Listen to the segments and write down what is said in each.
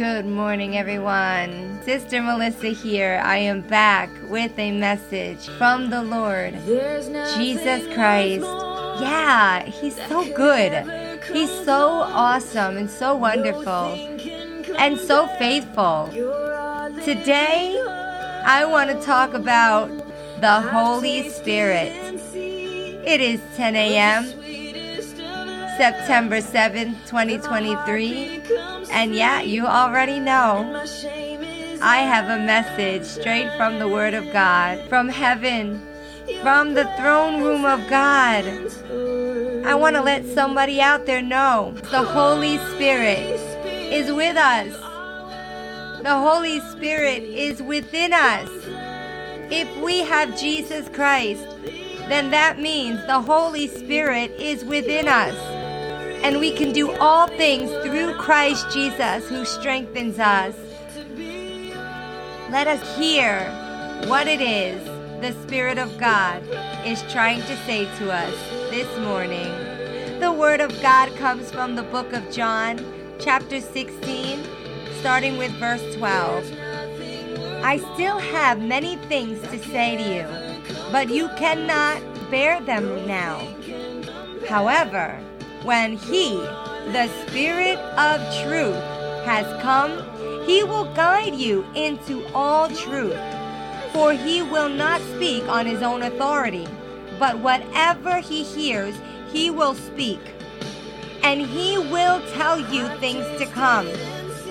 Good morning, everyone. Sister Melissa here. I am back with a message from the Lord, Jesus Christ. Yeah, He's so good. He's so awesome and so wonderful and so faithful. Today, I want to talk about the Holy Spirit. It is 10 a.m., September 7th, 2023. And yeah, you already know. I have a message straight from the Word of God, from heaven, from the throne room of God. I want to let somebody out there know the Holy Spirit is with us. The Holy Spirit is within us. If we have Jesus Christ, then that means the Holy Spirit is within us. And we can do all things through Christ Jesus who strengthens us. Let us hear what it is the Spirit of God is trying to say to us this morning. The Word of God comes from the book of John, chapter 16, starting with verse 12. I still have many things to say to you, but you cannot bear them now. However, when He, the Spirit of truth, has come, He will guide you into all truth. For He will not speak on His own authority, but whatever He hears, He will speak. And He will tell you things to come.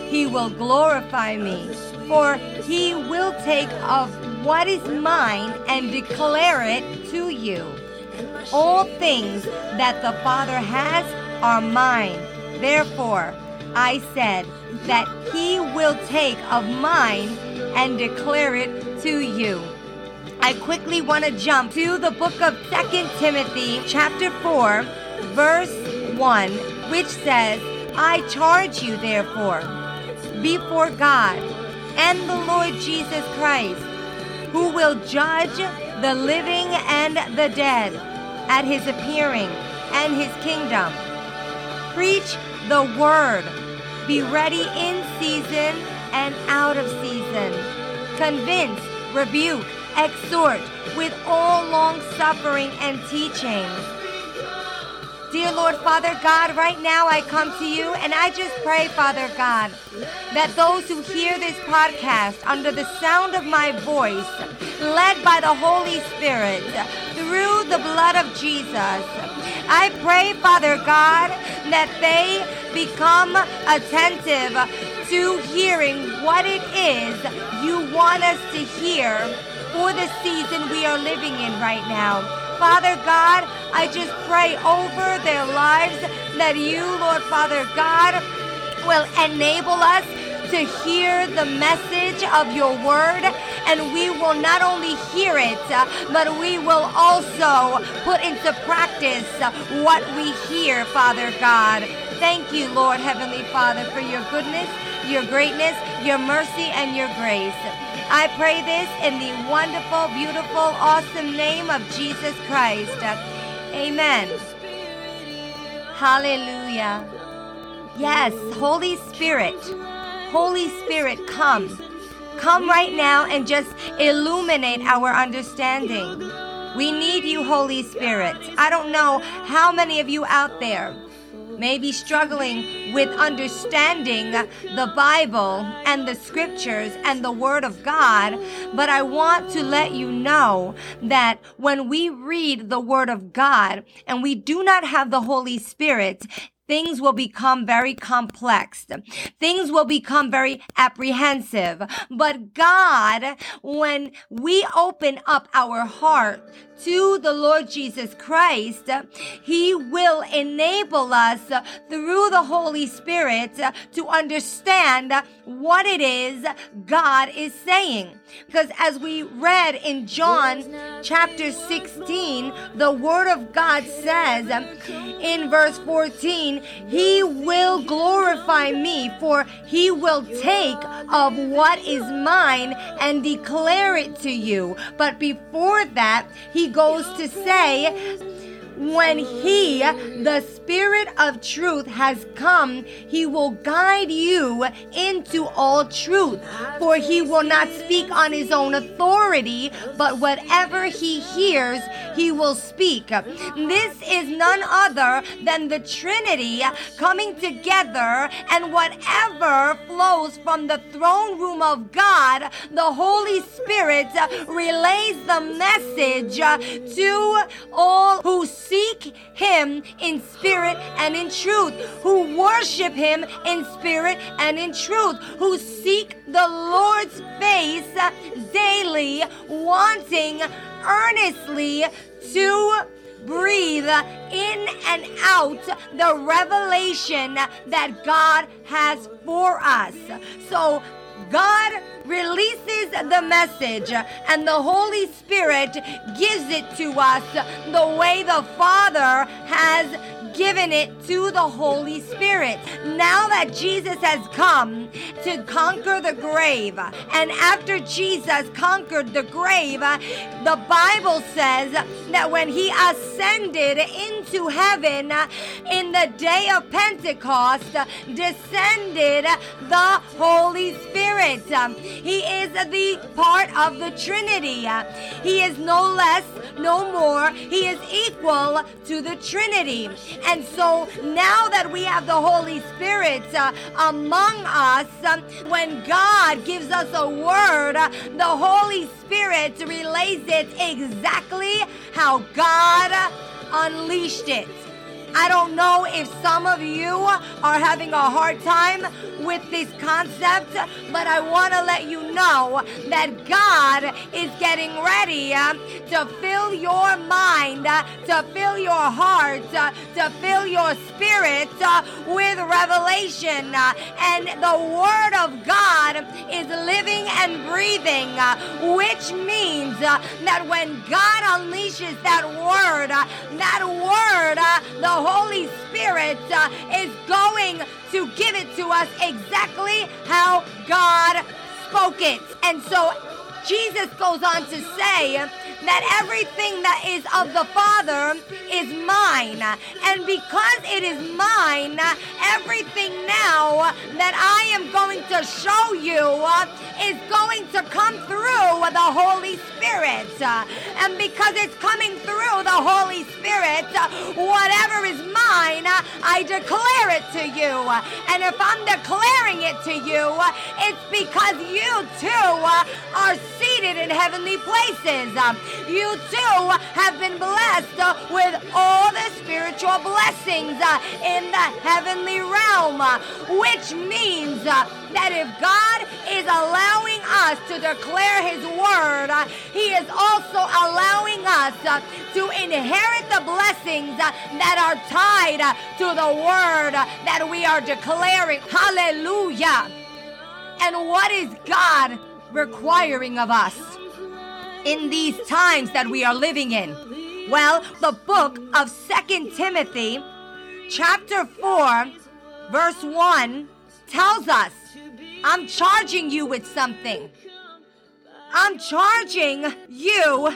He will glorify me, for He will take of what is mine and declare it to you. All things that the Father has are mine. Therefore, I said that he will take of mine and declare it to you. I quickly want to jump to the book of 2 Timothy, chapter 4, verse 1, which says, I charge you, therefore, before God and the Lord Jesus Christ, who will judge the living and the dead at his appearing and his kingdom. Preach the word. Be ready in season and out of season. Convince, rebuke, exhort with all long suffering and teaching. Dear Lord Father God, right now I come to you and I just pray, Father God, that those who hear this podcast under the sound of my voice, led by the Holy Spirit, through the blood of Jesus, I pray, Father God, that they become attentive to hearing what it is you want us to hear for the season we are living in right now. Father God, I just pray over their lives that you, Lord Father God, will enable us to hear the message of your word, and we will not only hear it, uh, but we will also put into practice uh, what we hear, Father God. Thank you, Lord Heavenly Father, for your goodness, your greatness, your mercy, and your grace. I pray this in the wonderful, beautiful, awesome name of Jesus Christ. Amen. Hallelujah. Yes, Holy Spirit, Holy Spirit, come. Come right now and just illuminate our understanding. We need you, Holy Spirit. I don't know how many of you out there may be struggling with understanding the Bible and the scriptures and the Word of God, but I want to let you know that when we read the Word of God and we do not have the Holy Spirit, things will become very complex. Things will become very apprehensive. But God, when we open up our heart to the Lord Jesus Christ, He will enable us through the Holy Spirit to understand what it is God is saying. Because as we read in John chapter 16, the Word of God says in verse 14, He will glorify me, for He will take of what is mine and declare it to you. But before that, He goes to say, when He, the Spirit of truth, has come, He will guide you into all truth. For He will not speak on His own authority, but whatever He hears, He will speak. This is none other than the Trinity coming together, and whatever flows from the throne room of God, the Holy Spirit relays the message to all who seek Him in spirit and in truth, who worship Him in spirit and in truth, who seek the Lord's face daily, wanting earnestly to breathe in and out the revelation that God has for us. So God releases the message and the Holy Spirit gives it to us the way the Father has given it to the Holy Spirit. Now that Jesus has come to conquer the grave, and after Jesus conquered the grave, the Bible says that when he ascended into heaven in the day of Pentecost, descended the Holy Spirit. He is the part of the Trinity. He is no less, no more. He is equal to the Trinity. And so now that we have the Holy Spirit uh, among us, um, when God gives us a word, uh, the Holy Spirit relays it exactly how God unleashed it. I don't know if some of you are having a hard time with this concept, but I want to let you know that God is getting ready uh, to fill your mind, uh, to fill your heart, uh, to fill your spirit uh, with revelation. Uh, and the Word of God is living and breathing, uh, which means that when God unleashes that Word, that Word, the Holy Spirit is going give it to us exactly how God spoke it. And so Jesus goes on to say that everything that is of the Father is mine. And because it is mine, everything now that I am going to show you is going to come through the Holy Spirit. And because it's coming through the Holy Spirit, uh, whatever is mine, uh, I declare it to you. And if I'm declaring it to you, uh, it's because you too are seated in heavenly places. Um, you too have been blessed with all the spiritual blessings in the heavenly realm, which means that if God is allowing us to declare His word, uh, He is also allowing us uh, to inherit the blessings uh, that are tied to the word that we are declaring. Hallelujah. And what is God requiring of us in these times that we are living in? Well, the book of Second Timothy, chapter 4, verse 1 tells us I'm charging you with something. I'm charging you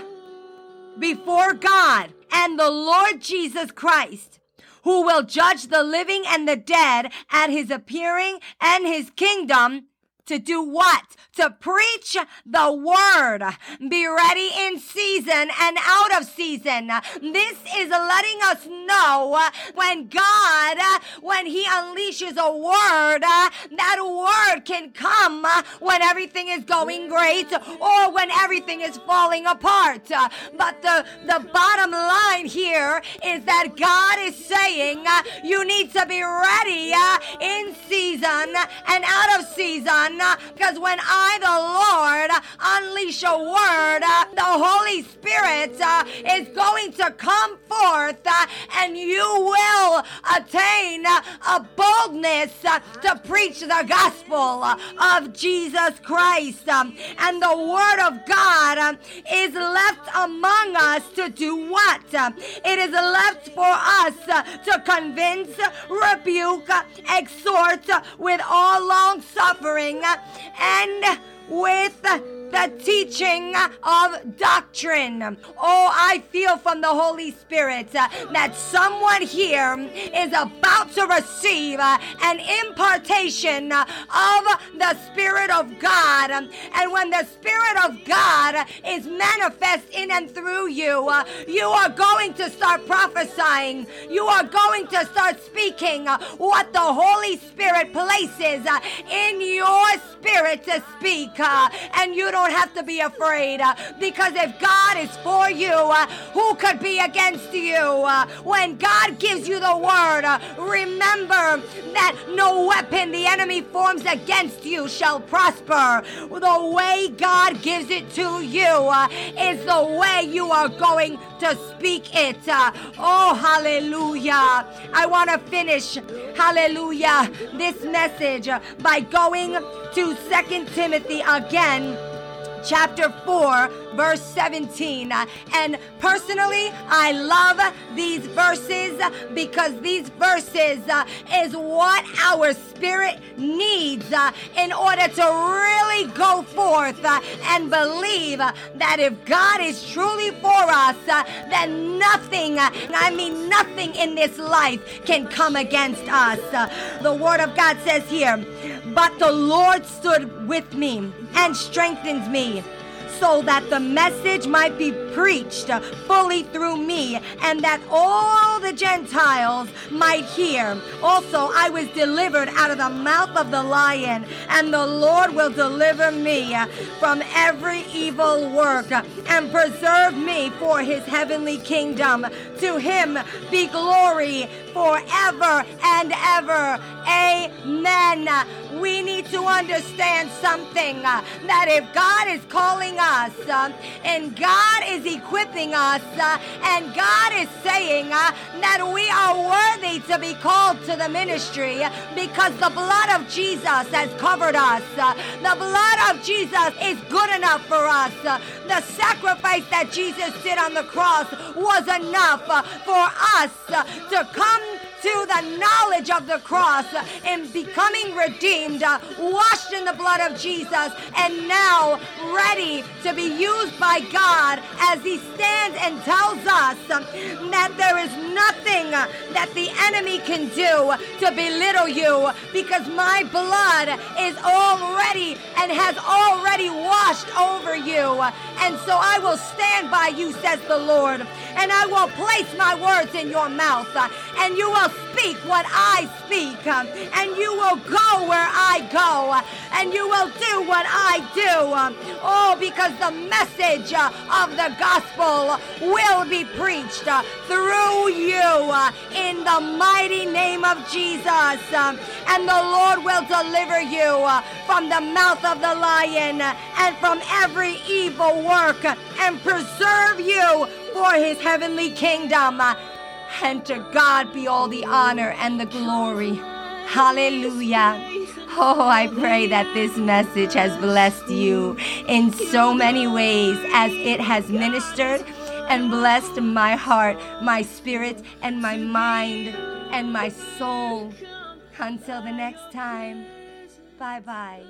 before God and the Lord Jesus Christ, who will judge the living and the dead at his appearing and his kingdom to do what? To preach the word. Be ready in season and out of season. This is letting us know when God, when He unleashes a word, that word can come when everything is going great or when everything is falling apart. But the, the bottom line here is that God is saying you need to be ready in season and out of season because when I, the Lord, unleash a word, the Holy Spirit uh, is going to come forth uh, and you will attain a boldness uh, to preach the gospel of Jesus Christ. Um, and the word of God is left among us to do what? It is left for us to convince, rebuke, exhort with all long suffering and with the teaching of doctrine. Oh, I feel from the Holy Spirit uh, that someone here is about to receive uh, an impartation uh, of the Spirit of God. And when the Spirit of God is manifest in and through you, you are going to start prophesying. You are going to start speaking what the Holy Spirit places in your spirit to speak. And you don't have to be afraid uh, because if God is for you, uh, who could be against you? Uh, when God gives you the word, remember that no weapon the enemy forms against you shall prosper. The way God gives it to you is the way you are going to speak it. Oh, hallelujah. I want to finish, hallelujah, this message by going to Second Timothy again chapter 4, verse 17. And personally, I love these verses because these verses uh, is what our spirit needs uh, in order to really go forth uh, and believe that if God is truly for us, then nothing, I mean nothing in this life can come against us. The word of God says here, but the Lord stood with me and strengthens me so that the message might be preached fully through me and that all the Gentiles might hear. Also, I was delivered out of the mouth of the lion, and the Lord will deliver me from every evil work and preserve me for his heavenly kingdom. To him be glory forever and ever. Amen. We need to understand something uh, that if God is calling us uh, and God is equipping us uh, and God is saying uh, that we are worthy to be called to the ministry because the blood of Jesus has covered us. Uh, the blood of Jesus is good enough for us. Uh, the sacrifice that Jesus did on the cross was enough for us to come to the knowledge of the cross and becoming redeemed, uh, washed in the blood of Jesus, and now ready to be used by God as He stands and tells us that there is nothing uh, that the enemy can do to belittle you because my blood is already and has already washed over you. And so I will stand by you, says the Lord, and I will place my words in your mouth, uh, and you will speak what I speak, um, and you will go where I go, and you will do what I do. Um, oh, because the message uh, of the gospel will be preached uh, through you uh, in the mighty name of Jesus. Um, and the Lord will deliver you from the mouth of the lion and from every evil work and preserve you for his heavenly kingdom. And to God be all the honor and the glory. Hallelujah. Oh, I pray that this message has blessed you in so many ways as it has ministered and blessed my heart, my spirit, and my mind and my soul. Until the next time, bye bye